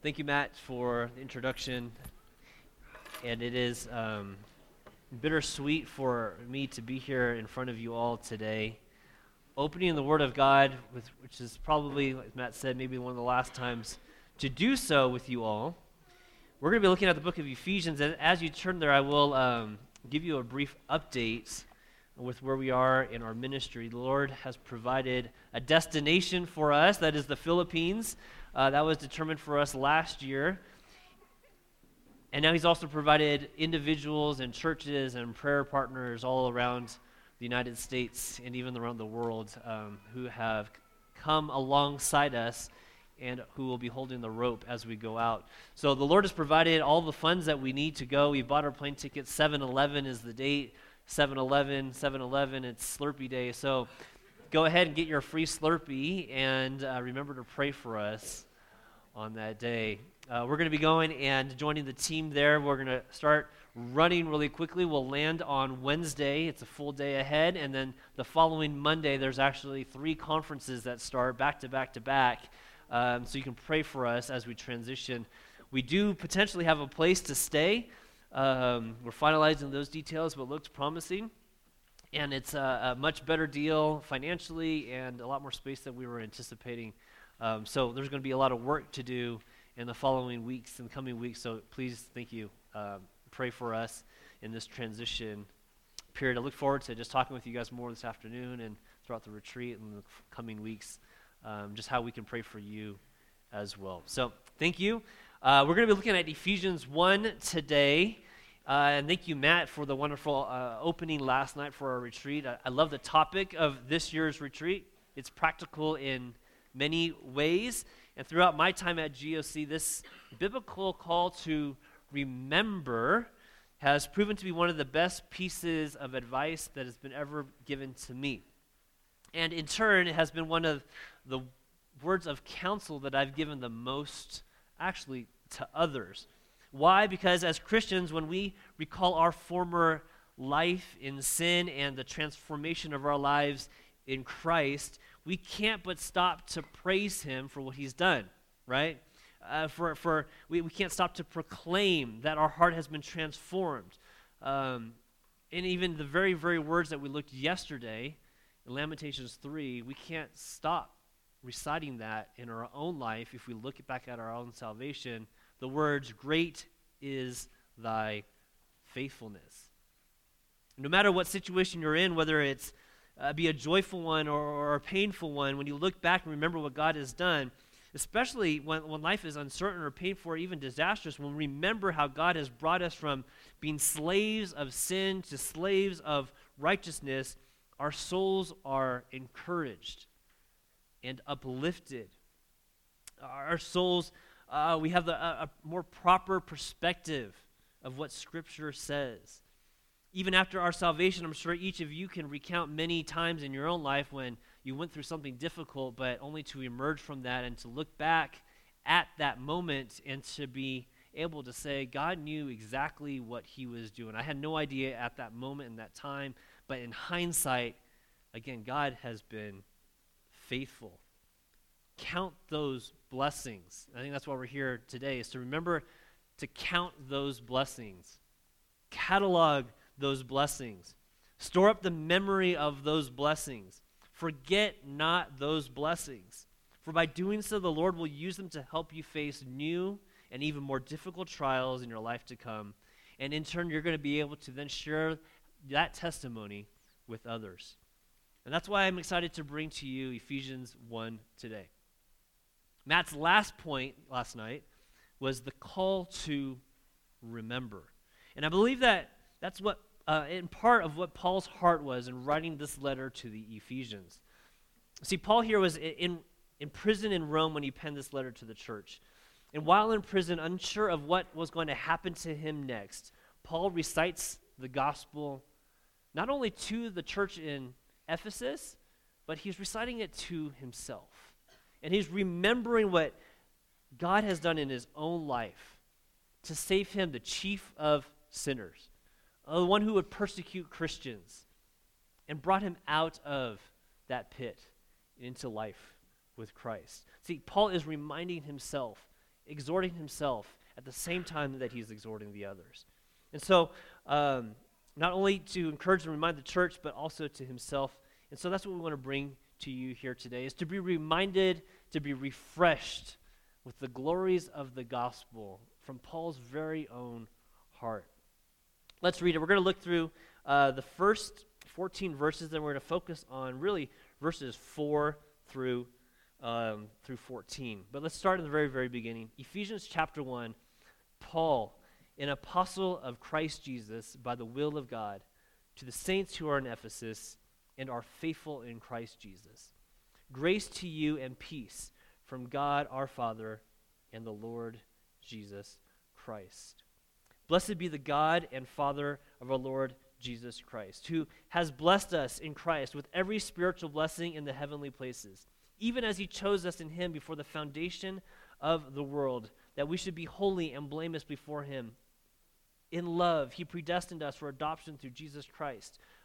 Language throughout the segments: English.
Thank you, Matt, for the introduction. And it is um, bittersweet for me to be here in front of you all today, opening the Word of God, with, which is probably, as Matt said, maybe one of the last times to do so with you all. We're going to be looking at the book of Ephesians, and as you turn there, I will um, give you a brief update with where we are in our ministry. The Lord has provided a destination for us, that is the Philippines. Uh, that was determined for us last year. And now He's also provided individuals and churches and prayer partners all around the United States and even around the world um, who have come alongside us and who will be holding the rope as we go out. So the Lord has provided all the funds that we need to go. We bought our plane tickets. 7 11 is the date. 7 11, 7 11, it's Slurpee Day. So go ahead and get your free Slurpee and uh, remember to pray for us on that day. Uh, we're going to be going and joining the team there. We're going to start running really quickly. We'll land on Wednesday. It's a full day ahead. And then the following Monday, there's actually three conferences that start back to back to back. Um, so you can pray for us as we transition. We do potentially have a place to stay. Um, we're finalizing those details, but looks promising. And it's a, a, much better deal financially and a lot more space than we were anticipating. Um, so there's going to be a lot of work to do in the following weeks and coming weeks. So please, thank you. Um, pray for us in this transition period. I look forward to just talking with you guys more this afternoon and throughout the retreat and the coming weeks, um, just how we can pray for you as well. So thank you. Uh, we're going to be looking at Ephesians 1 today. Uh, and thank you, Matt, for the wonderful uh, opening last night for our retreat. I, I, love the topic of this year's retreat. It's practical in many ways. And throughout my time at GOC, this biblical call to remember has proven to be one of the best pieces of advice that has been ever given to me. And in turn, it has been one of the words of counsel that I've given the most actually to others. Why? Because as Christians, when we recall our former life in sin and the transformation of our lives in Christ, we can't but stop to praise Him for what He's done, right? Uh, for, for we, we can't stop to proclaim that our heart has been transformed. Um, and even the very, very words that we looked yesterday in Lamentations 3, we can't stop reciting that in our own life, if we look back at our own salvation, the words, Great is thy faithfulness. No matter what situation you're in, whether it's uh, be a joyful one or, or a painful one, when you look back and remember what God has done, especially when, when life is uncertain or painful or even disastrous, when we remember how God has brought us from being slaves of sin to slaves of righteousness, our souls are encouraged and uplifted. Our souls, uh, we have the, a, a more proper perspective of what Scripture says. Even after our salvation, I'm sure each of you can recount many times in your own life when you went through something difficult, but only to emerge from that and to look back at that moment and to be able to say, God knew exactly what He was doing. I had no idea at that moment in that time, but in hindsight, again, God has been faithful. Count those blessings. I think that's why we're here today, is to remember to count those blessings, catalog those blessings, store up the memory of those blessings. Forget not those blessings. For by doing so, the Lord will use them to help you face new and even more difficult trials in your life to come. And in turn, you're going to be able to then share that testimony with others. And that's why I'm excited to bring to you Ephesians 1 today. Matt's last point last night was the call to remember. And I believe that that's what, uh, in part of what Paul's heart was in writing this letter to the Ephesians. See, Paul here was in, in prison in Rome when he penned this letter to the church. And while in prison, unsure of what was going to happen to him next, Paul recites the gospel not only to the church in Ephesus, but he's reciting it to himself. And he's remembering what God has done in his own life to save him, the chief of sinners, the one who would persecute Christians, and brought him out of that pit into life with Christ. See, Paul is reminding himself exhorting himself at the same time that he's exhorting the others. And so, um, not only to encourage and remind the church, but also to himself. And so that's what we want to bring to you here today is to be reminded, to be refreshed with the glories of the gospel from Paul's very own heart. Let's read it. We're going to look through uh, the first 14 verses, then we're going to focus on really verses 4 through, um, through 14. But let's start in the very, very beginning. Ephesians chapter 1. Paul, an apostle of Christ Jesus by the will of God, to the saints who are in Ephesus and are faithful in Christ Jesus. Grace to you and peace from God our Father and the Lord Jesus Christ. Blessed be the God and Father of our Lord Jesus Christ, who has blessed us in Christ with every spiritual blessing in the heavenly places, even as he chose us in him before the foundation of the world, that we should be holy and blameless before him. In love, he predestined us for adoption through Jesus Christ,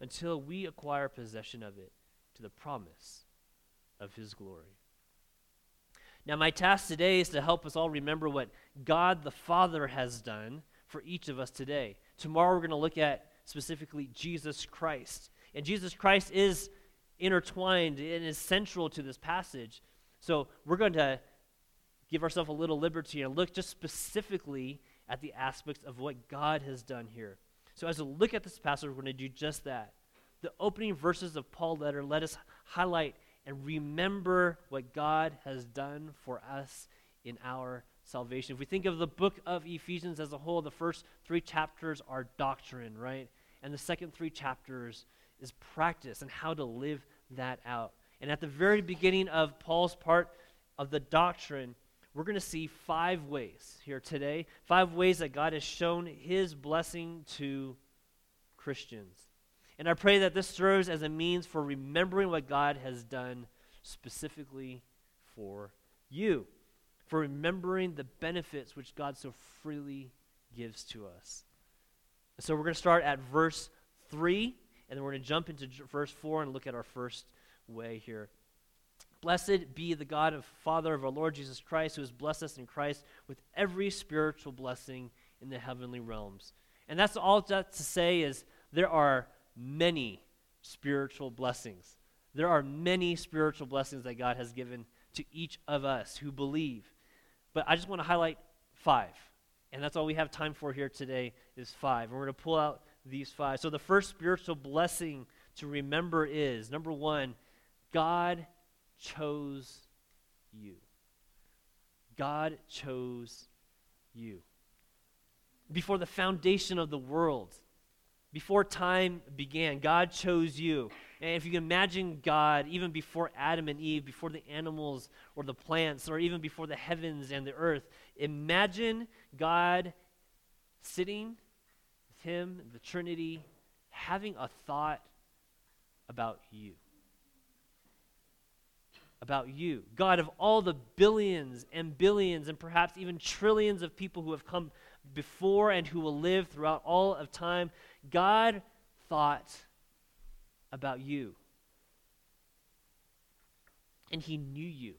until we acquire possession of it to the promise of his glory. Now, my task today is to help us all remember what God the Father has done for each of us today. Tomorrow, we're going to look at specifically Jesus Christ. And Jesus Christ is intertwined and is central to this passage. So, we're going to give ourselves a little liberty and look just specifically at the aspects of what God has done here. So, as we look at this passage, we're going to do just that. The opening verses of Paul's letter let us highlight and remember what God has done for us in our salvation. If we think of the book of Ephesians as a whole, the first three chapters are doctrine, right? And the second three chapters is practice and how to live that out. And at the very beginning of Paul's part of the doctrine, we're going to see five ways here today, five ways that God has shown his blessing to Christians. And I pray that this serves as a means for remembering what God has done specifically for you, for remembering the benefits which God so freely gives to us. So we're going to start at verse 3, and then we're going to jump into verse 4 and look at our first way here. Blessed be the God and Father of our Lord Jesus Christ, who has blessed us in Christ with every spiritual blessing in the heavenly realms. And that's all that to say is there are many spiritual blessings. There are many spiritual blessings that God has given to each of us who believe. But I just want to highlight five. And that's all we have time for here today is five. And we're going to pull out these five. So the first spiritual blessing to remember is number one, God chose you. God chose you. Before the foundation of the world, before time began, God chose you. And if you can imagine God, even before Adam and Eve, before the animals or the plants, or even before the heavens and the earth, imagine God sitting with Him, the Trinity, having a thought about you about you. God, of all the billions and billions and perhaps even trillions of people who have come before and who will live throughout all of time, God thought about you. And He knew you.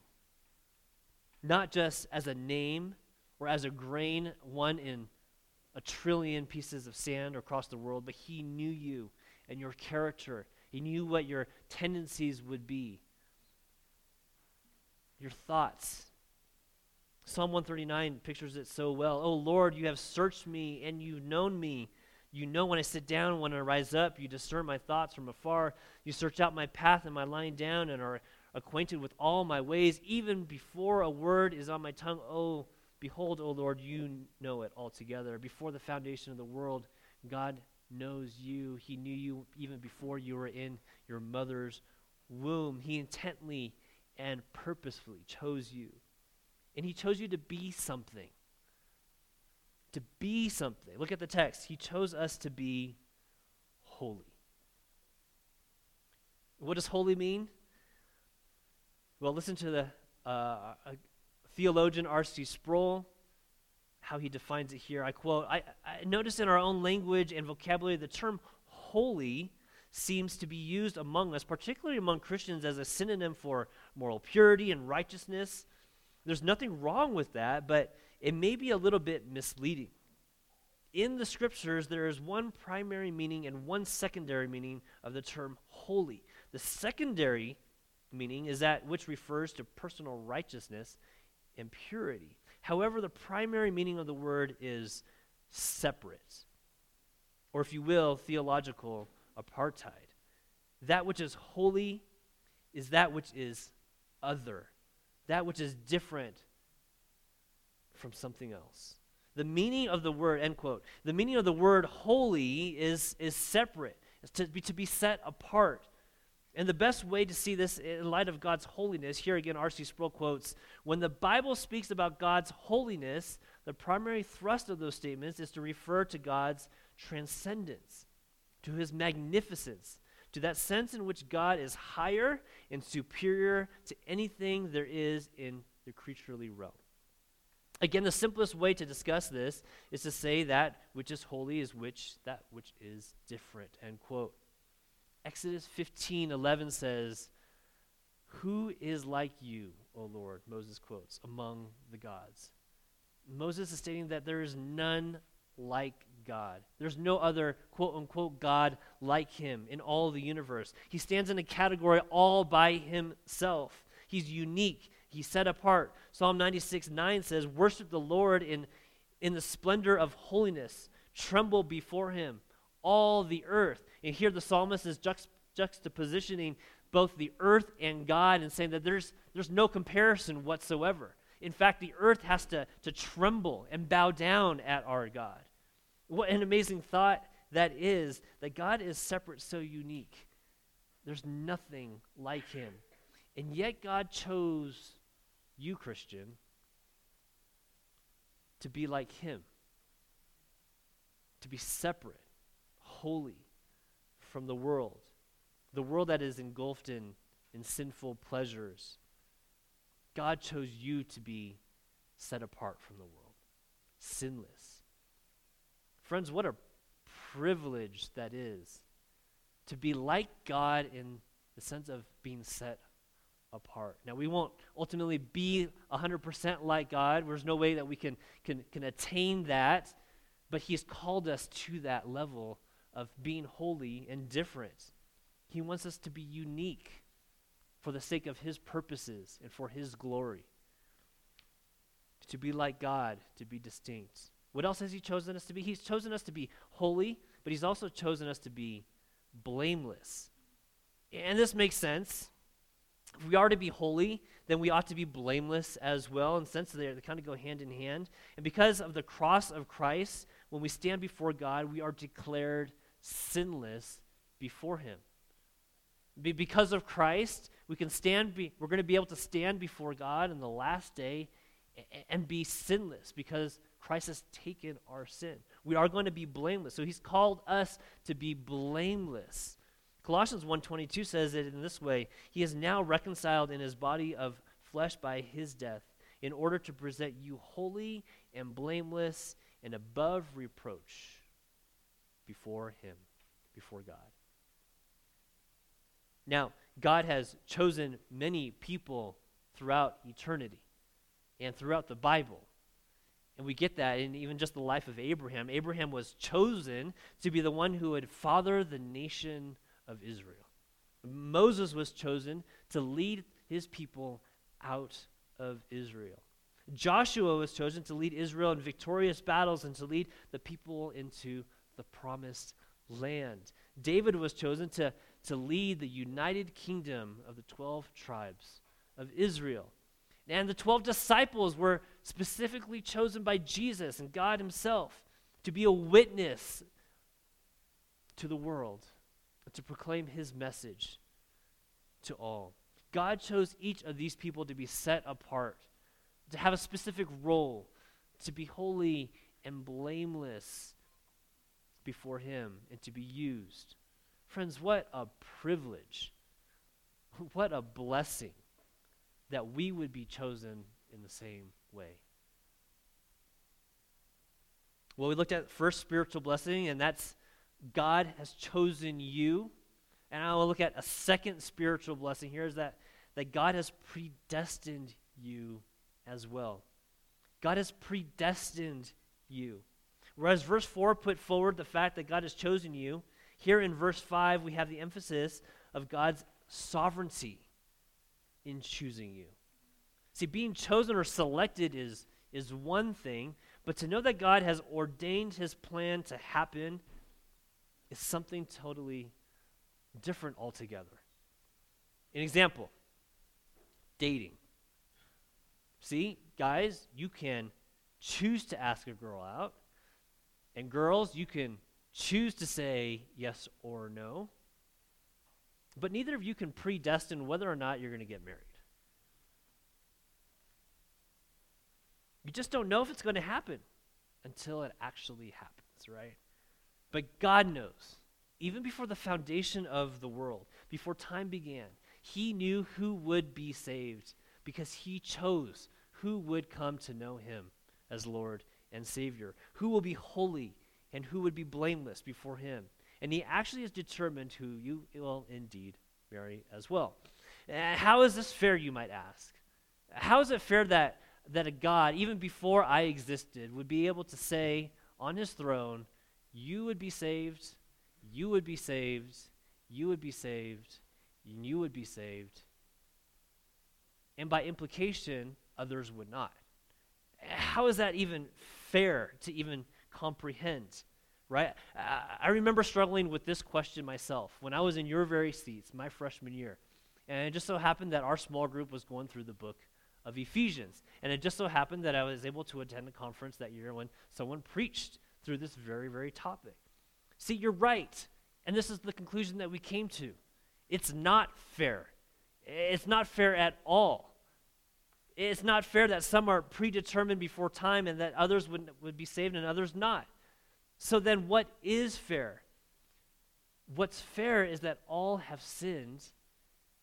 Not just as a name or as a grain, one in a trillion pieces of sand across the world, but He knew you and your character. He knew what your tendencies would be your thoughts. Psalm 139 pictures it so well. Oh Lord, you have searched me and you've known me. You know when I sit down, when I rise up. You discern my thoughts from afar. You search out my path and my lying down and are acquainted with all my ways. Even before a word is on my tongue, oh, behold, O Lord, you know it altogether. Before the foundation of the world, God knows you. He knew you even before you were in your mother's womb. He intently and purposefully chose you. And He chose you to be something. To be something. Look at the text. He chose us to be holy. What does holy mean? Well, listen to the uh, theologian R.C. Sproul, how he defines it here. I quote I, I notice in our own language and vocabulary the term holy seems to be used among us, particularly among Christians, as a synonym for moral purity and righteousness. There's nothing wrong with that, but it may be a little bit misleading. In the scriptures, there is one primary meaning and one secondary meaning of the term holy. The secondary meaning is that which refers to personal righteousness and purity. However, the primary meaning of the word is separate, or if you will, theological apartheid. That which is holy is that which is other, that which is different from something else. The meaning of the word, end quote, the meaning of the word holy is, is separate, it's to be, to be set apart. And the best way to see this in light of God's holiness, here again, R.C. Sproul quotes When the Bible speaks about God's holiness, the primary thrust of those statements is to refer to God's transcendence, to his magnificence, to that sense in which God is higher and superior to anything there is in the creaturely realm. Again, the simplest way to discuss this is to say that which is holy is which that which is different. End quote. Exodus 15 11 says, Who is like you, O Lord? Moses quotes, among the gods. Moses is stating that there is none like God. There's no other quote unquote God like him in all the universe. He stands in a category all by himself. He's unique, he's set apart. Psalm 96 9 says, Worship the Lord in, in the splendor of holiness, tremble before him, all the earth. And here the psalmist is juxt- juxtapositioning both the earth and God and saying that there's, there's no comparison whatsoever. In fact, the earth has to, to tremble and bow down at our God. What an amazing thought that is that God is separate, so unique. There's nothing like him. And yet, God chose you, Christian, to be like him, to be separate, holy from the world, the world that is engulfed in, in sinful pleasures. God chose you to be set apart from the world, sinless. Friends, what a privilege that is to be like God in the sense of being set apart. Now, we won't ultimately be 100% like God. There's no way that we can, can, can attain that, but He's called us to that level of being holy and different. He wants us to be unique for the sake of His purposes and for His glory. To be like God, to be distinct. What else has He chosen us to be? He's chosen us to be holy, but He's also chosen us to be blameless. And this makes sense. If we are to be holy, then we ought to be blameless as well. In the sense that they kind of go hand in hand. And because of the cross of Christ, when we stand before God, we are declared sinless before Him. Be- because of Christ, we can stand. Be- we're going to be able to stand before God in the last day and, and be sinless because Christ has taken our sin. We are going to be blameless. So He's called us to be blameless. Colossians 1:22 says it in this way: He is now reconciled in His body of flesh by His death, in order to present you holy and blameless and above reproach before Him, before God. Now, God has chosen many people throughout eternity and throughout the Bible. And we get that in even just the life of Abraham. Abraham was chosen to be the one who would father the nation of Israel. Moses was chosen to lead his people out of Israel. Joshua was chosen to lead Israel in victorious battles and to lead the people into the promised land. David was chosen to, to lead the united kingdom of the 12 tribes of Israel. And the 12 disciples were specifically chosen by Jesus and God Himself to be a witness to the world, to proclaim His message to all. God chose each of these people to be set apart, to have a specific role, to be holy and blameless before Him, and to be used. Friends, what a privilege, what a blessing that we would be chosen in the same way. Well, we looked at first spiritual blessing, and that's God has chosen you. And I will look at a second spiritual blessing here is that, that God has predestined you as well. God has predestined you. Whereas verse 4 put forward the fact that God has chosen you, here in verse 5 we have the emphasis of God's sovereignty in choosing you. See, being chosen or selected is, is one thing, but to know that God has ordained his plan to happen is something totally different altogether. An example dating. See, guys, you can choose to ask a girl out, and girls, you can choose to say yes or no, but neither of you can predestine whether or not you're going to get married. You just don't know if it's going to happen until it actually happens, right? But God knows. Even before the foundation of the world, before time began, He knew who would be saved because He chose who would come to know Him as Lord and Savior, who will be holy and who would be blameless before Him. And He actually has determined who you will indeed marry as well. Uh, how is this fair, you might ask? How is it fair that that a God, even before I existed, would be able to say on his throne, You would be saved, you would be saved, you would be saved, and you would be saved. And by implication, others would not. How is that even fair to even comprehend? Right? I remember struggling with this question myself when I was in your very seats my freshman year. And it just so happened that our small group was going through the book of Ephesians. And it just so happened that I was able to attend a conference that year when someone preached through this very, very topic. See, you're right. And this is the conclusion that we came to. It's not fair. It's not fair at all. It's not fair that some are predetermined before time and that others would, would be saved and others not. So then, what is fair? What's fair is that all have sinned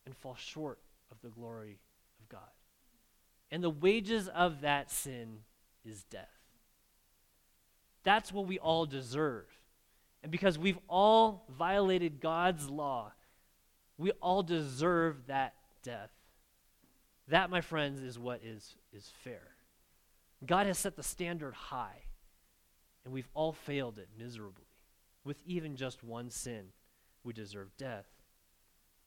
and fall short of the glory of God. And the wages of that sin is death. That's what we all deserve. And because we've all violated God's law, we all deserve that death. That, my friends, is what is, is fair. God has set the standard high, and we've all failed it miserably. With even just one sin, we deserve death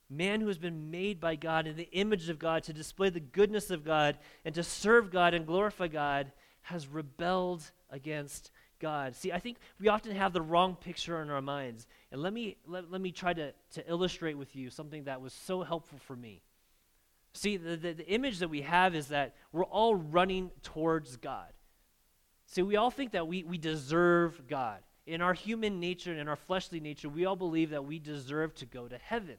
man who has been made by God in the image of God to display the goodness of God and to serve God and glorify God, has rebelled against God. See, I think we often have the wrong picture in our minds. And let me, let, let me try to, to illustrate with you something that was so helpful for me. See, the, the, the image that we have is that we're all running towards God. See, we all think that we, we deserve God. In our human nature and in our fleshly nature, we all believe that we deserve to go to heaven.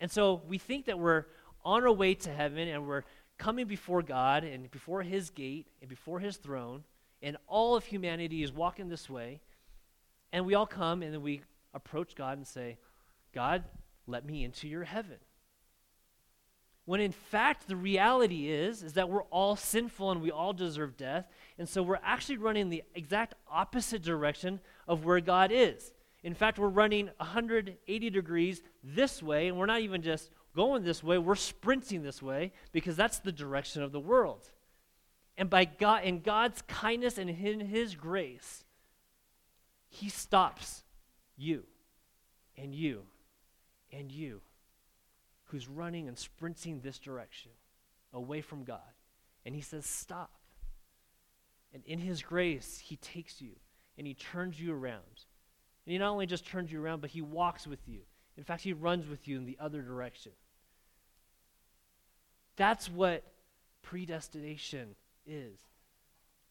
And so we think that we're on our way to heaven and we're coming before God and before His gate and before His throne, and all of humanity is walking this way. And we all come and then we approach God and say, God, let me into your heaven. When in fact, the reality is, is that we're all sinful and we all deserve death. And so we're actually running the exact opposite direction of where God is. In fact, we're running 180 degrees this way, and we're not even just going this way, we're sprinting this way because that's the direction of the world. And by God in God's kindness and in his grace, he stops you and you and you who's running and sprinting this direction away from God. And he says, Stop. And in His grace, He takes you and He turns you around. And He not only just turns you around, but He walks with you. In fact, He runs with you in the other direction. That's what predestination is.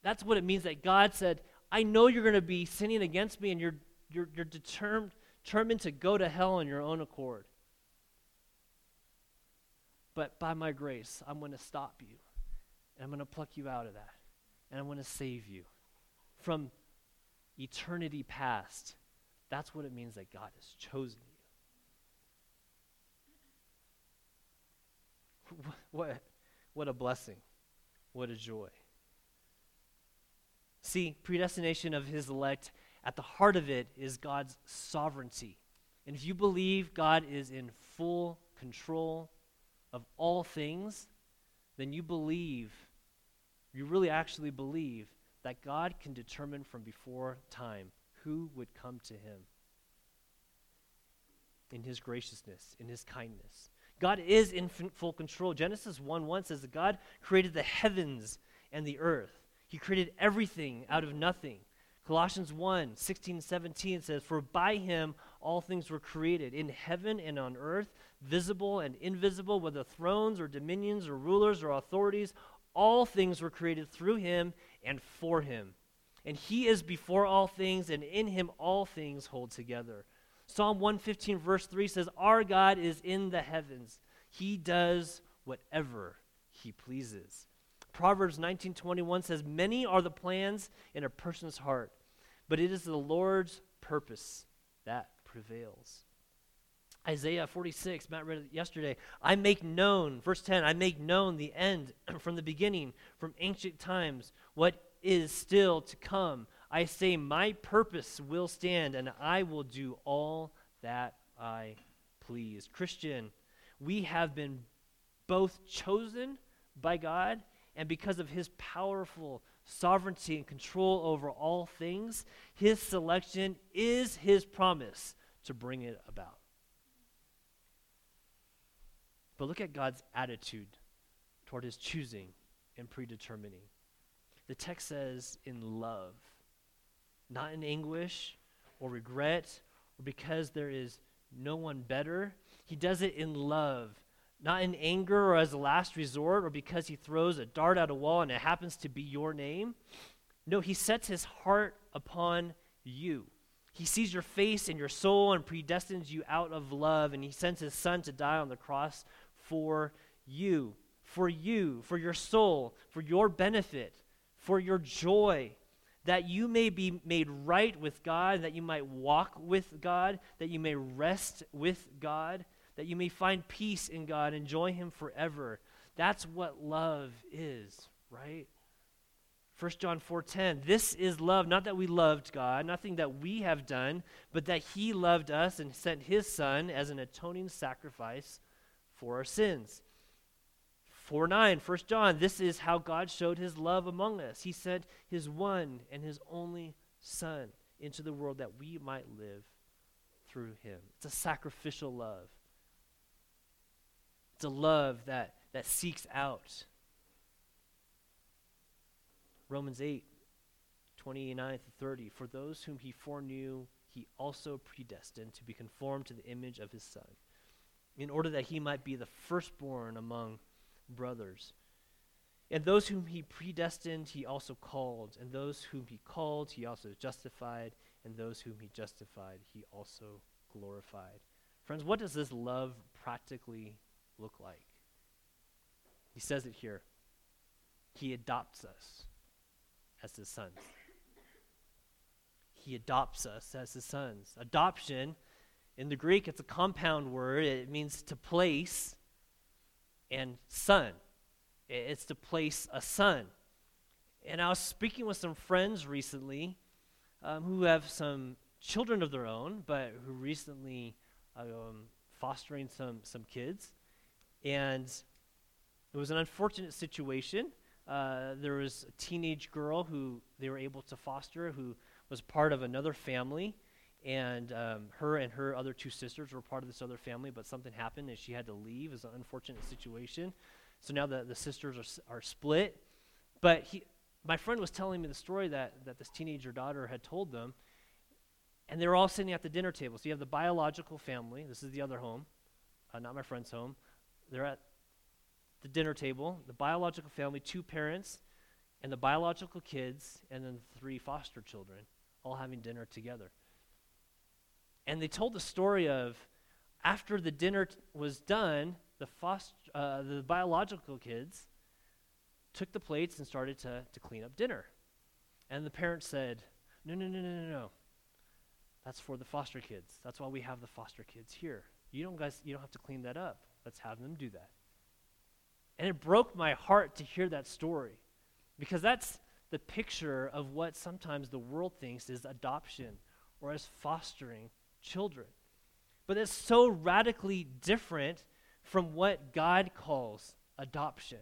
That's what it means that God said, I know you're going to be sinning against me and you're, you're, you're determined, determined to go to hell on your own accord. But by my grace, I'm going to stop you. And I'm going to pluck you out of that. And I'm going to save you from eternity past. That's what it means that God has chosen you. What, what a blessing. What a joy. See, predestination of his elect, at the heart of it is God's sovereignty. And if you believe God is in full control of all things, then you believe, you really actually believe, that God can determine from before time who would come to him in his graciousness, in his kindness. God is in full control. Genesis 1 1 says that God created the heavens and the earth. He created everything out of nothing. Colossians 1 16 17 says, For by him all things were created, in heaven and on earth, visible and invisible, whether thrones or dominions or rulers or authorities, all things were created through him and for him. And he is before all things, and in him all things hold together. Psalm 115, verse 3 says, Our God is in the heavens. He does whatever he pleases. Proverbs 19:21 says, "Many are the plans in a person's heart, but it is the Lord's purpose that prevails." Isaiah 46, Matt read it yesterday. I make known, verse 10, I make known the end from the beginning, from ancient times, what is still to come. I say, My purpose will stand, and I will do all that I please. Christian, we have been both chosen by God and because of his powerful sovereignty and control over all things, his selection is his promise to bring it about. But look at God's attitude toward his choosing and predetermining. The text says, in love, not in anguish or regret or because there is no one better. He does it in love not in anger or as a last resort or because he throws a dart at a wall and it happens to be your name. No, he sets his heart upon you. He sees your face and your soul and predestines you out of love, and he sends his son to die on the cross for you, for you, for your soul, for your benefit, for your joy, that you may be made right with God, that you might walk with God, that you may rest with God that you may find peace in God, enjoy Him forever. That's what love is, right? 1 John 4:10 This is love not that we loved God nothing that we have done but that he loved us and sent his son as an atoning sacrifice for our sins. 4:9 1 John This is how God showed his love among us he sent his one and his only son into the world that we might live through him. It's a sacrificial love. It's a love that, that seeks out. Romans 8, 29 to 30. For those whom he foreknew, he also predestined to be conformed to the image of his Son, in order that he might be the firstborn among brothers. And those whom he predestined, he also called. And those whom he called, he also justified. And those whom he justified, he also glorified. Friends, what does this love practically look like? He says it here. He adopts us as his sons. He adopts us as his sons. Adoption, in the Greek, it's a compound word. It means to place and son. It's to place a son. And I was speaking with some friends recently um, who have some children of their own, but who recently um, fostering some, some kids. And it was an unfortunate situation. Uh, there was a teenage girl who they were able to foster who was part of another family. And um, her and her other two sisters were part of this other family, but something happened and she had to leave. It was an unfortunate situation. So now the, the sisters are, are split. But he, my friend was telling me the story that, that this teenager daughter had told them, and they were all sitting at the dinner table. So you have the biological family. This is the other home, uh, not my friend's home. They're at the dinner table, the biological family, two parents, and the biological kids, and then three foster children, all having dinner together. And they told the story of after the dinner t- was done, the, foster, uh, the biological kids took the plates and started to, to clean up dinner. And the parents said, No, no, no, no, no, no. That's for the foster kids. That's why we have the foster kids here. You don't guys you don't have to clean that up. Let's have them do that. And it broke my heart to hear that story because that's the picture of what sometimes the world thinks is adoption or as fostering children. But it's so radically different from what God calls adoption.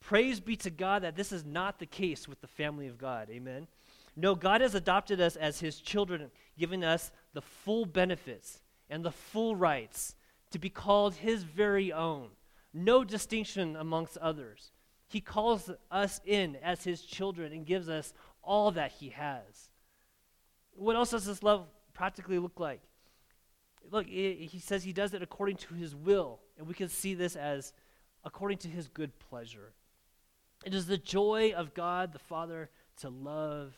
Praise be to God that this is not the case with the family of God. Amen. No, God has adopted us as his children, giving us the full benefits and the full rights to be called his very own. No distinction amongst others. He calls us in as his children and gives us all that he has. What else does this love practically look like? Look, he says he does it according to his will, and we can see this as according to his good pleasure. It is the joy of God the Father to love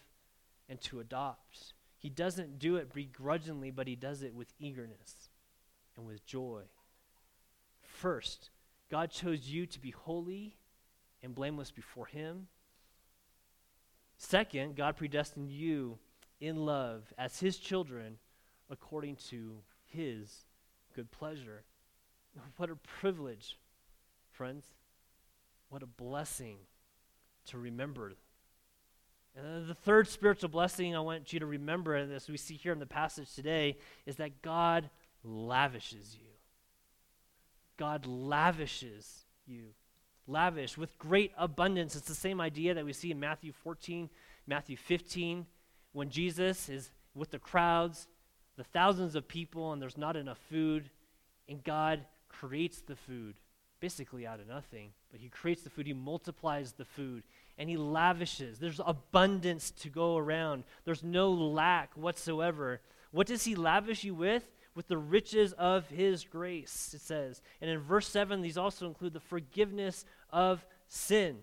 and to adopt. He doesn't do it begrudgingly, but he does it with eagerness and with joy. First, God chose you to be holy and blameless before him. Second, God predestined you in love as his children according to his good pleasure. What a privilege, friends. What a blessing to remember. And the third spiritual blessing I want you to remember, as we see here in the passage today, is that God lavishes you. God lavishes you. Lavish with great abundance. It's the same idea that we see in Matthew 14, Matthew 15, when Jesus is with the crowds, the thousands of people, and there's not enough food, and God creates the food basically out of nothing. But he creates the food, he multiplies the food, and he lavishes. There's abundance to go around, there's no lack whatsoever. What does he lavish you with? With the riches of his grace, it says. And in verse 7, these also include the forgiveness of sin.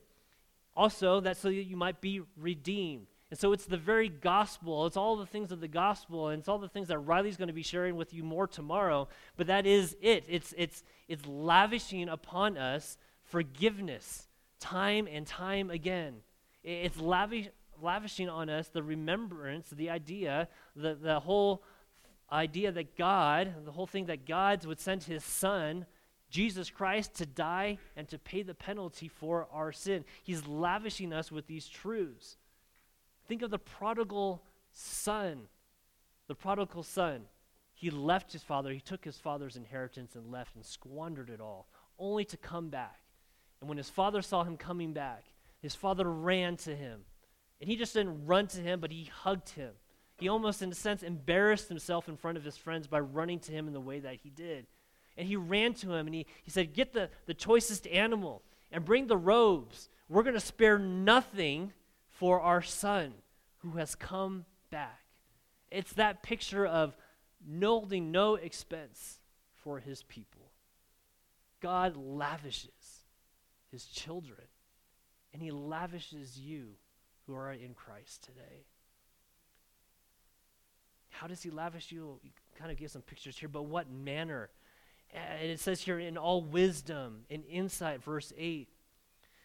Also, that's so that you might be redeemed. And so it's the very gospel. It's all the things of the gospel, and it's all the things that Riley's going to be sharing with you more tomorrow. But that is it. It's, it's, it's lavishing upon us forgiveness time and time again. It's lavish, lavishing on us the remembrance, the idea, the, the whole idea that God, the whole thing that God would send his son, Jesus Christ, to die and to pay the penalty for our sin. He's lavishing us with these truths. Think of the prodigal son. The prodigal son. He left his father, he took his father's inheritance and left and squandered it all, only to come back. And when his father saw him coming back, his father ran to him. And he just didn't run to him, but he hugged him. He almost, in a sense, embarrassed himself in front of his friends by running to him in the way that he did. And he ran to him and he, he said, Get the, the choicest animal and bring the robes. We're going to spare nothing for our son who has come back. It's that picture of holding no expense for his people. God lavishes his children, and he lavishes you who are in Christ today. How does he lavish you? You kind of gives some pictures here, but what manner? And it says here, in all wisdom and insight, verse 8.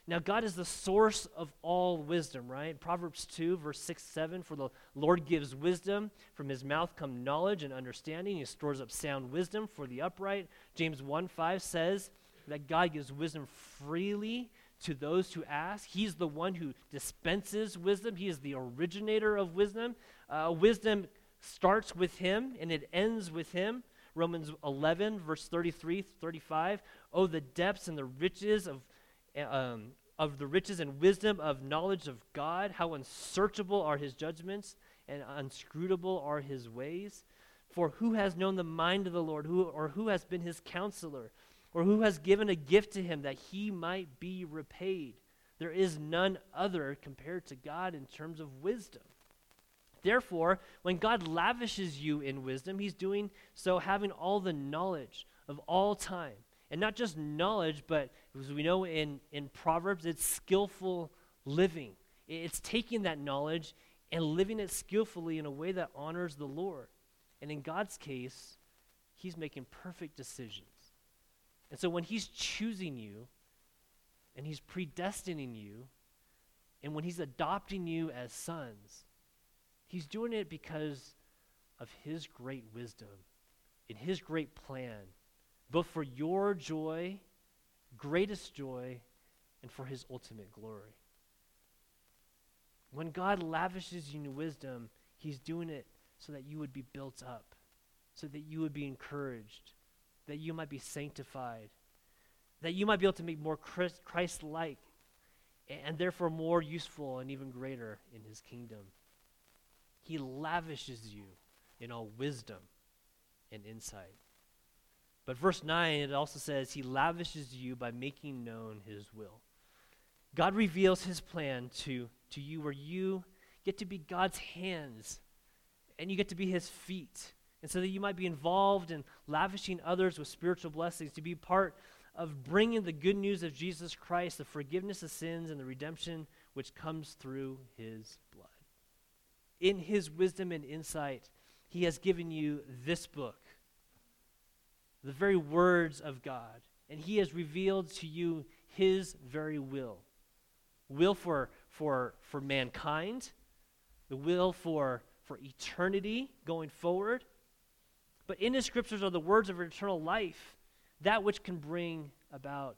Now, God is the source of all wisdom, right? Proverbs 2, verse 6, 7 For the Lord gives wisdom, from his mouth come knowledge and understanding. He stores up sound wisdom for the upright. James 1, 5 says that God gives wisdom freely to those who ask. He's the one who dispenses wisdom, He is the originator of wisdom. Uh, wisdom starts with Him and it ends with Him. Romans 11, verse 33, 35. Oh, the depths and the riches of um, of the riches and wisdom of knowledge of God, how unsearchable are his judgments and unscrutable are his ways. For who has known the mind of the Lord, who, or who has been his counselor, or who has given a gift to him that he might be repaid? There is none other compared to God in terms of wisdom. Therefore, when God lavishes you in wisdom, he's doing so having all the knowledge of all time. And not just knowledge, but as we know in, in Proverbs, it's skillful living. It's taking that knowledge and living it skillfully in a way that honors the Lord. And in God's case, He's making perfect decisions. And so when He's choosing you and He's predestining you, and when He's adopting you as sons, He's doing it because of His great wisdom and His great plan, both for your joy, greatest joy, and for His ultimate glory. When God lavishes you in wisdom, He's doing it so that you would be built up, so that you would be encouraged, that you might be sanctified, that you might be able to make more Christ like, and therefore more useful and even greater in His kingdom. He lavishes you in all wisdom and insight. But verse 9, it also says, He lavishes you by making known His will. God reveals His plan to to you where you get to be God's hands and you get to be his feet. And so that you might be involved in lavishing others with spiritual blessings, to be part of bringing the good news of Jesus Christ, the forgiveness of sins, and the redemption which comes through his blood. In his wisdom and insight, he has given you this book, the very words of God, and he has revealed to you his very will will for for, for mankind, the will for, for eternity going forward. But in his scriptures are the words of eternal life, that which can bring about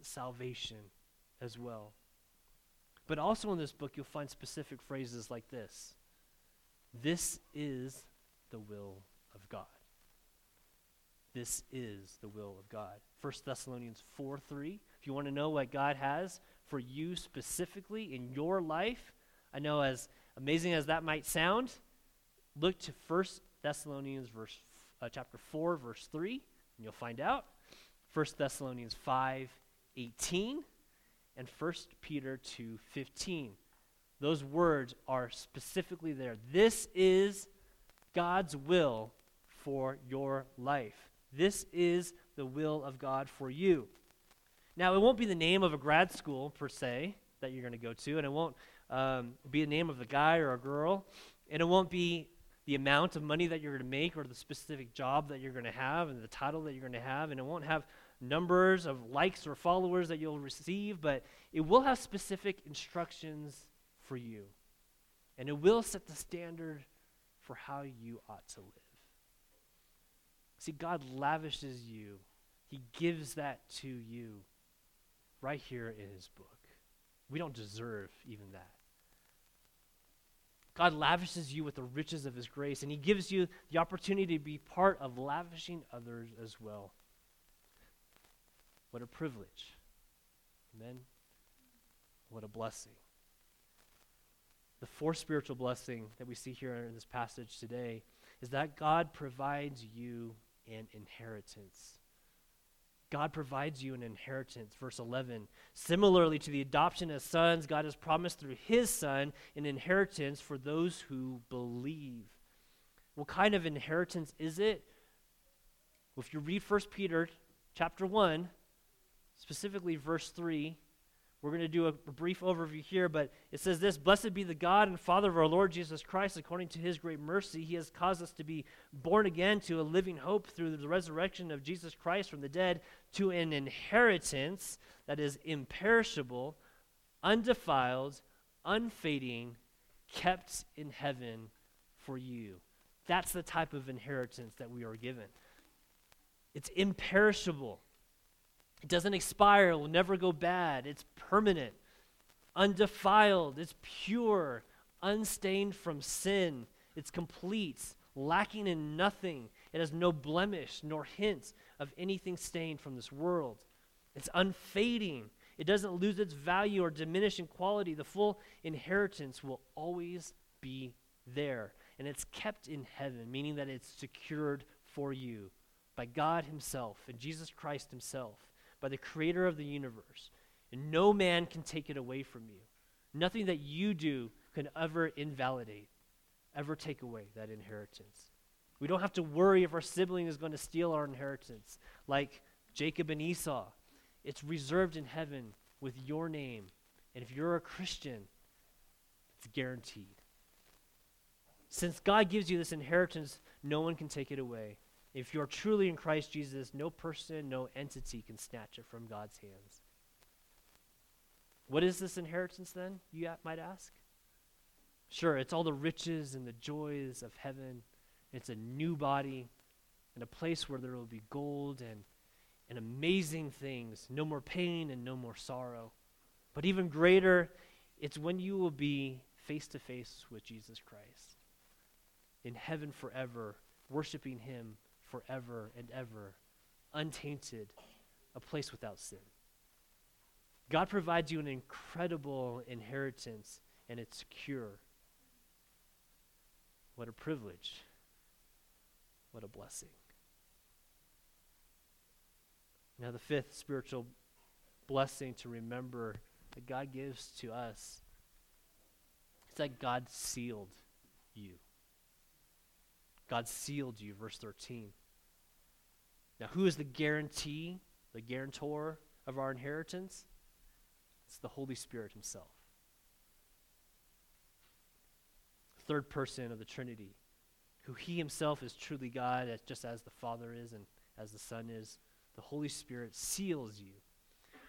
salvation as well. But also in this book, you'll find specific phrases like this This is the will. This is the will of God. 1 Thessalonians 4 3. If you want to know what God has for you specifically in your life. I know, as amazing as that might sound, look to 1 Thessalonians verse, uh, chapter 4, verse 3, and you'll find out. 1 Thessalonians 5, 18, and 1 Peter 2, 15. Those words are specifically there. This is God's will for your life. This is the will of God for you. Now, it won't be the name of a grad school per se that you're going to go to, and it won't um, be the name of a guy or a girl, and it won't be the amount of money that you're going to make or the specific job that you're going to have and the title that you're going to have, and it won't have numbers of likes or followers that you'll receive, but it will have specific instructions for you. And it will set the standard for how you ought to live. See, God lavishes you, He gives that to you right here in his book. We don't deserve even that. God lavishes you with the riches of his grace, and he gives you the opportunity to be part of lavishing others as well. What a privilege. Amen. What a blessing. The fourth spiritual blessing that we see here in this passage today is that God provides you an inheritance. God provides you an inheritance. Verse 11. Similarly to the adoption as sons, God has promised through his Son an inheritance for those who believe. What kind of inheritance is it? Well, if you read 1 Peter chapter 1, specifically verse 3, we're going to do a, brief overview here, but it says this Blessed be the God and Father of our Lord Jesus Christ. According to his great mercy, he has caused us to be born again to a living hope through the resurrection of Jesus Christ from the dead to an inheritance that is imperishable, undefiled, unfading, kept in heaven for you. That's the type of inheritance that we are given. It's imperishable. It doesn't expire, it will never go bad. It's permanent, undefiled, it's pure, unstained from sin. It's complete, lacking in nothing. It has no blemish nor hint of anything stained from this world. It's unfading. It doesn't lose its value or diminish in quality. The full inheritance will always be there. And it's kept in heaven, meaning that it's secured for you by God Himself and Jesus Christ Himself by the creator of the universe. and no man can take it away from you. Nothing that you do can ever invalidate, ever take away that inheritance. We don't have to worry if our sibling is going to steal our inheritance, like Jacob and Esau. It's reserved in heaven with your name. And if you're a Christian, it's guaranteed. Since God gives you this inheritance, no one can take it away. If you're truly in Christ Jesus, no person, no entity can snatch it from God's hands. What is this inheritance then, you might ask? Sure, it's all the riches and the joys of heaven. It's a new body and a place where there will be gold and, and amazing things, no more pain and no more sorrow. But even greater, it's when you will be face to face with Jesus Christ in heaven forever, worshiping Him forever and ever, untainted, a place without sin. God provides you an incredible inheritance, and it's secure. What a privilege. What a blessing. Now, the fifth spiritual blessing to remember that God gives to us is that God sealed you. God sealed you, verse 13. Now, who is the guarantee, the guarantor of our inheritance? It's the Holy Spirit Himself. Third person of the Trinity, who He Himself is truly God, just as the Father is and as the Son is. The Holy Spirit seals you.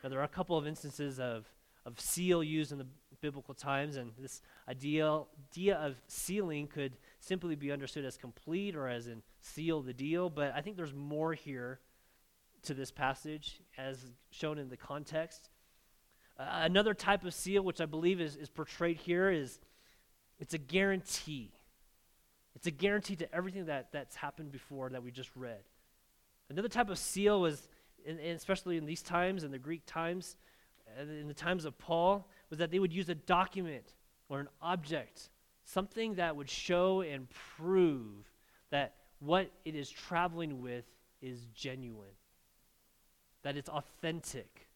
Now, there are a couple of instances of, of seal used in the biblical times, and this idea, idea of sealing could simply be understood as complete or as in seal the deal, but I think there's more here to this passage as shown in the context. Uh, another type of seal, which I believe is, is portrayed here, is it's a guarantee. It's a guarantee to everything that, that's happened before that we just read. Another type of seal was, in, in especially in these times, in the Greek times, in the times of Paul, was that they would use a document or an object, something that would show and prove that what it is traveling with is genuine, that it's authentic.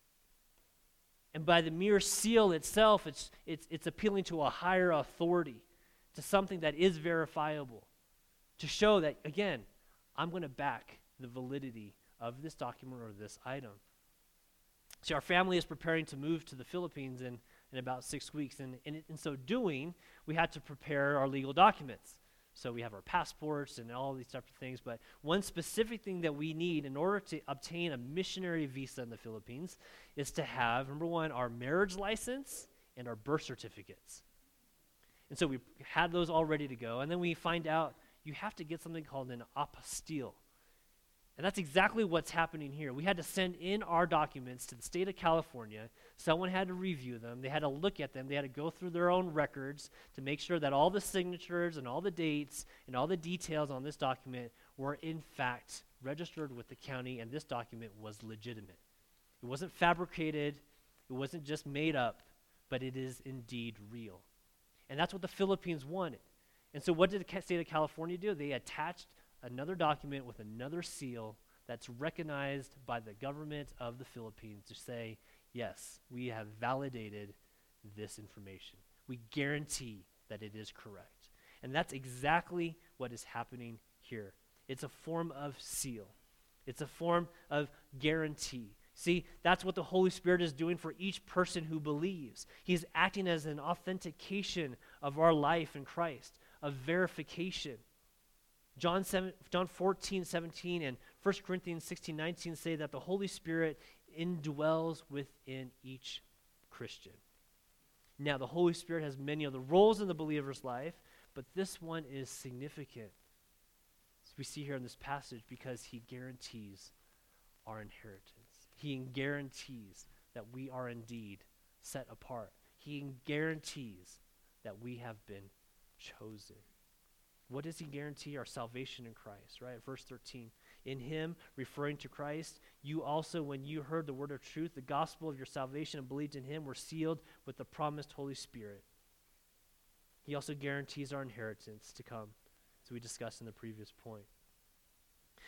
And by the mere seal itself, it's, it's, it's appealing to a higher authority, to something that is verifiable, to show that, again, I'm going to back the validity of this document or this item. See, our family is preparing to move to the Philippines in, in about six weeks. And, and in so doing, we had to prepare our legal documents. So we have our passports and all these types of things. But one specific thing that we need in order to obtain a missionary visa in the Philippines is to have, number one, our marriage license and our birth certificates. And so we had those all ready to go. And then we find out you have to get something called an apostille. And that's exactly what's happening here. We had to send in our documents to the state of California. Someone had to review them. They had to look at them. They had to go through their own records to make sure that all the signatures and all the dates and all the details on this document were, in fact, registered with the county, and this document was legitimate. It wasn't fabricated, it wasn't just made up, but it is indeed real. And that's what the Philippines wanted. And so, what did the state of California do? They attached another document with another seal that's recognized by the government of the Philippines to say, yes, we have validated this information. We guarantee that it is correct. And that's exactly what is happening here. It's a form of seal, it's a form of guarantee. See, that's what the Holy Spirit is doing for each person who believes. He's acting as an authentication of our life in Christ, a verification. John, 7, John 14, 17, and 1 Corinthians 16, 19 say that the Holy Spirit indwells within each Christian. Now, the Holy Spirit has many other roles in the believer's life, but this one is significant, as we see here in this passage, because he guarantees our inheritance. He guarantees that we are indeed set apart. He guarantees that we have been chosen. What does he guarantee? Our salvation in Christ, right? Verse 13. In him, referring to Christ, you also, when you heard the word of truth, the gospel of your salvation, and believed in him, were sealed with the promised Holy Spirit. He also guarantees our inheritance to come, as we discussed in the previous point.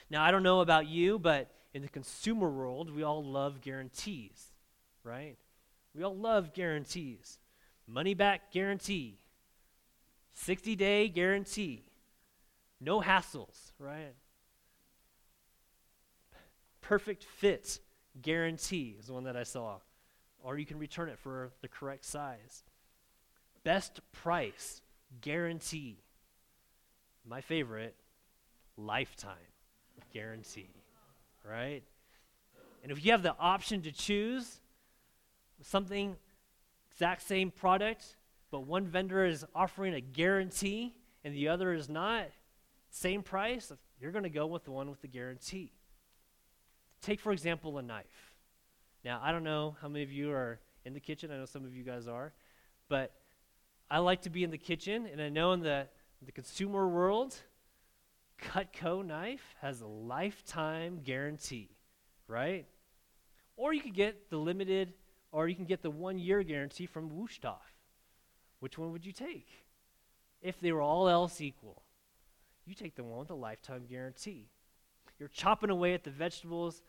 Now, I don't know about you, but in the consumer world, we all love guarantees, right? We all love guarantees. Money back guarantee, 60 day guarantee, no hassles, right? Perfect fit guarantee is the one that I saw. Or you can return it for the correct size. Best price guarantee. My favorite, lifetime guarantee, right? And if you have the option to choose something, exact same product, but one vendor is offering a guarantee and the other is not, same price, you're going to go with the one with the guarantee. Take, for example, a knife. Now, I don't know how many of you are in the kitchen. I know some of you guys are. But I like to be in the kitchen, and I know in the, the consumer world, Cutco knife has a lifetime guarantee, right? Or you could get the limited, or you can get the one year guarantee from Wusthof. Which one would you take? If they were all else equal, you take the one with a lifetime guarantee. You're chopping away at the vegetables.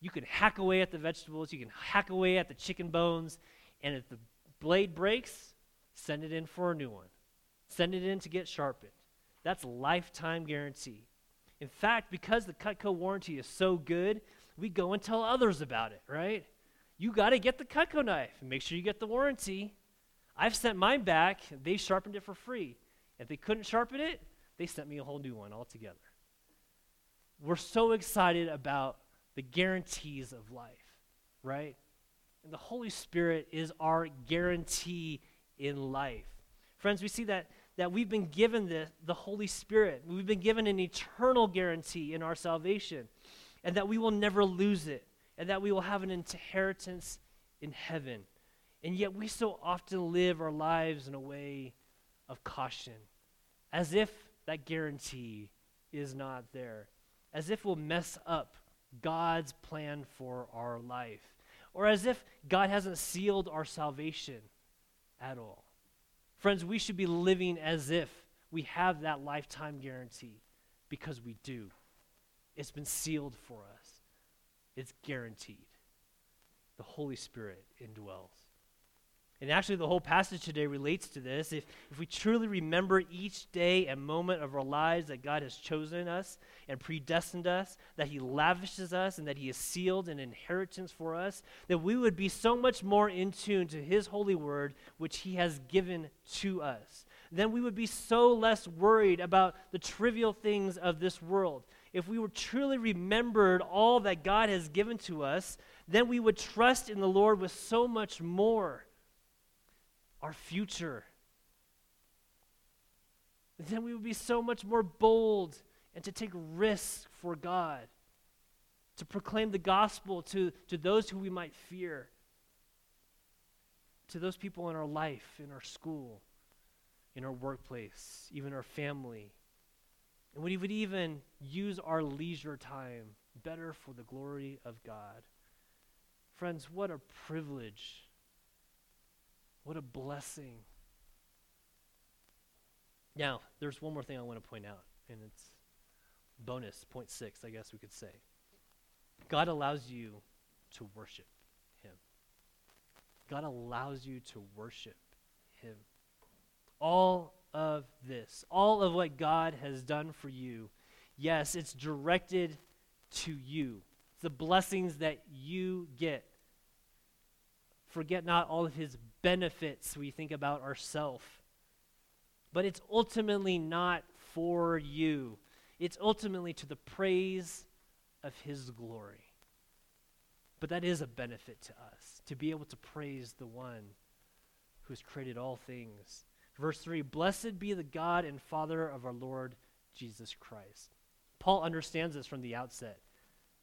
You can hack away at the vegetables. You can hack away at the chicken bones. And if the blade breaks, send it in for a new one. Send it in to get sharpened. That's lifetime guarantee. In fact, because the Cutco warranty is so good, we go and tell others about it, right? You got to get the Cutco knife and make sure you get the warranty. I've sent mine back. They sharpened it for free. If they couldn't sharpen it, they sent me a whole new one altogether. We're so excited about the guarantees of life, right? And the Holy Spirit is our guarantee in life. Friends, we see that, that we've been given the, the Holy Spirit. We've been given an eternal guarantee in our salvation, and that we will never lose it, and that we will have an inheritance in heaven. And yet we so often live our lives in a way of caution, as if that guarantee is not there as if we'll mess up God's plan for our life, or as if God hasn't sealed our salvation at all. Friends, we should be living as if we have that lifetime guarantee because we do. It's been sealed for us, it's guaranteed. The Holy Spirit indwells. And actually, the whole passage today relates to this. If, if we truly remember each day and moment of our lives that God has chosen us and predestined us, that He lavishes us, and that He has sealed an inheritance for us, that we would be so much more in tune to His holy word, which He has given to us. Then we would be so less worried about the trivial things of this world. If we were truly remembered all that God has given to us, then we would trust in the Lord with so much more our future. Then we would be so much more bold and to take risks for God, to proclaim the gospel to, to those who we might fear, to those people in our life, in our school, in our workplace, even our family. And we would even use our leisure time better for the glory of God. Friends, what a privilege what a blessing. Now, there's one more thing I want to point out, and it's bonus, point six, I guess we could say. God allows you to worship Him. God allows you to worship Him. All of this, all of what God has done for you, yes, it's directed to you. It's The blessings that you get. Forget not all of His benefits we think about ourselves. But it's ultimately not for you, it's ultimately to the praise of His glory. But that is a benefit to us, to be able to praise the one who has created all things. Verse 3 Blessed be the God and Father of our Lord Jesus Christ. Paul understands this from the outset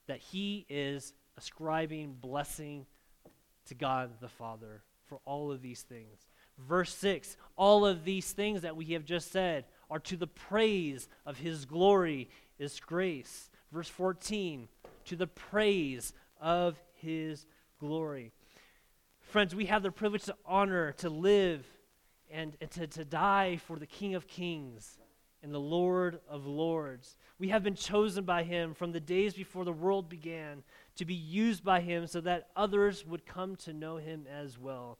that he is ascribing blessing to God the Father for all of these things. Verse 6 All of these things that we have just said are to the praise of his glory, his grace. Verse 14 To the praise of his glory. Friends, we have the privilege to honor, to live, and, and to, to die for the King of Kings and the Lord of lords. We have been chosen by him from the days before the world began to be used by him so that others would come to know him as well.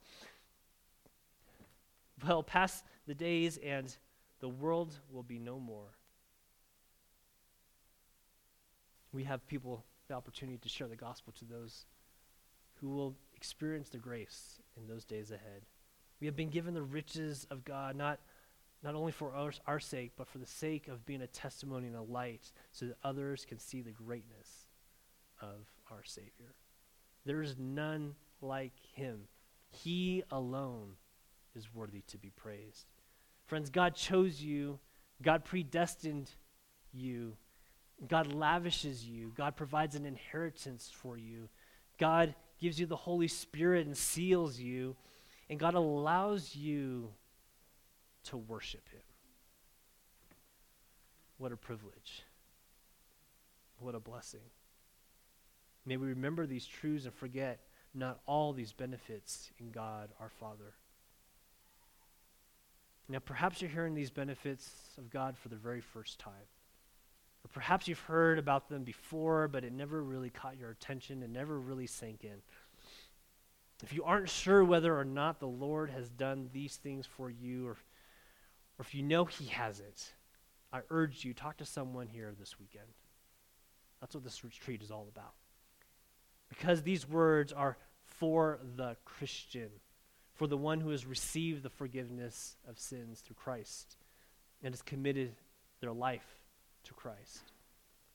Well, past the days and the world will be no more. We have people the opportunity to share the gospel to those who will experience the grace in those days ahead. We have been given the riches of God, not, not only for our, our sake, but for the sake of being a testimony and a light so that others can see the greatness of our Savior. There is none like him. He alone is worthy to be praised. Friends, God chose you, God predestined you, God lavishes you, God provides an inheritance for you, God gives you the Holy Spirit and seals you, and God allows you to worship Him. What a privilege. What a blessing. May we remember these truths and forget not all these benefits in God our Father. Now, perhaps you're hearing these benefits of God for the very first time. Or perhaps you've heard about them before, but it never really caught your attention and never really sank in. If you aren't sure whether or not the Lord has done these things for you, or, or if you know He hasn't, I urge you, talk to someone here this weekend. That's what this retreat is all about. Because these words are for the Christian, for the one who has received the forgiveness of sins through Christ and has committed their life to Christ.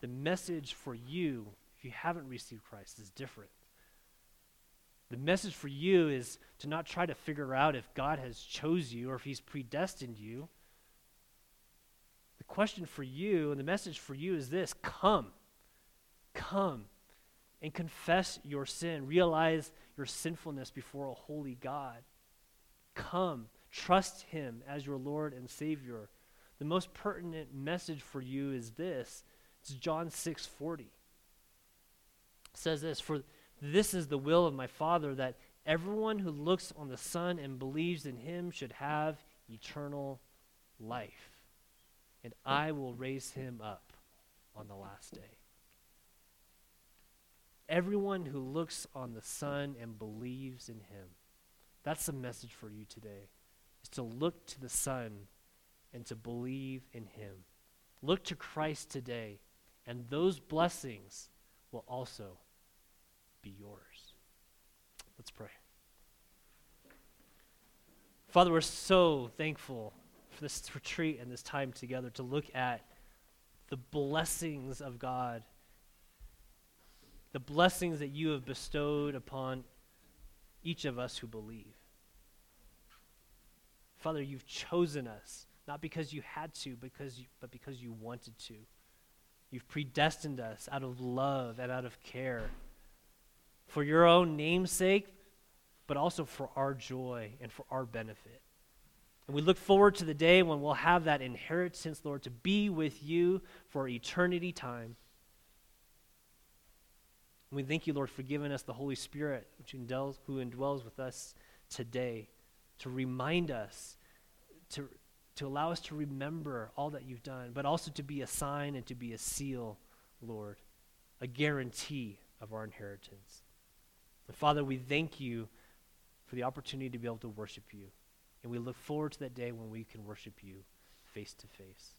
The message for you, if you haven't received Christ, is different. The message for you is to not try to figure out if God has chose you or if he's predestined you. The question for you and the message for you is this come. Come and confess your sin. Realize your sinfulness before a holy God. Come. Trust him as your Lord and Savior. The most pertinent message for you is this. It's John 6:40. It says this, "For this is the will of my Father that everyone who looks on the Son and believes in him should have eternal life, and I will raise him up on the last day." Everyone who looks on the Son and believes in him. That's the message for you today. Is to look to the Son and to believe in him. Look to Christ today, and those blessings will also be yours. Let's pray. Father, we're so thankful for this retreat and this time together to look at the blessings of God, the blessings that you have bestowed upon each of us who believe. Father, you've chosen us not because you had to, because you, but because you wanted to. You've predestined us out of love and out of care for your own namesake, but also for our joy and for our benefit. And we look forward to the day when we'll have that inheritance, Lord, to be with you for eternity time. And we thank you, Lord, for giving us the Holy Spirit, which indwells, who indwells with us today, to remind us, to, to allow us to remember all that you've done, but also to be a sign and to be a seal, Lord, a guarantee of our inheritance. And Father, we thank you for the opportunity to be able to worship you. And we look forward to that day when we can worship you face to face.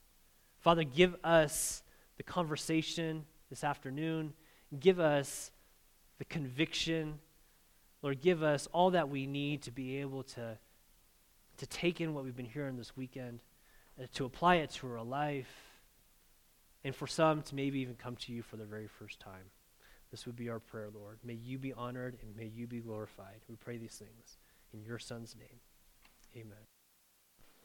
Father, give us the conversation this afternoon. Give us the conviction. Lord, give us all that we need to be able to to take in what we've been hearing this weekend, and to apply it to our life, and for some to maybe even come to you for the very first time. This would be our prayer, Lord. May you be honored and may you be glorified. We pray these things in your Son's name. Amen.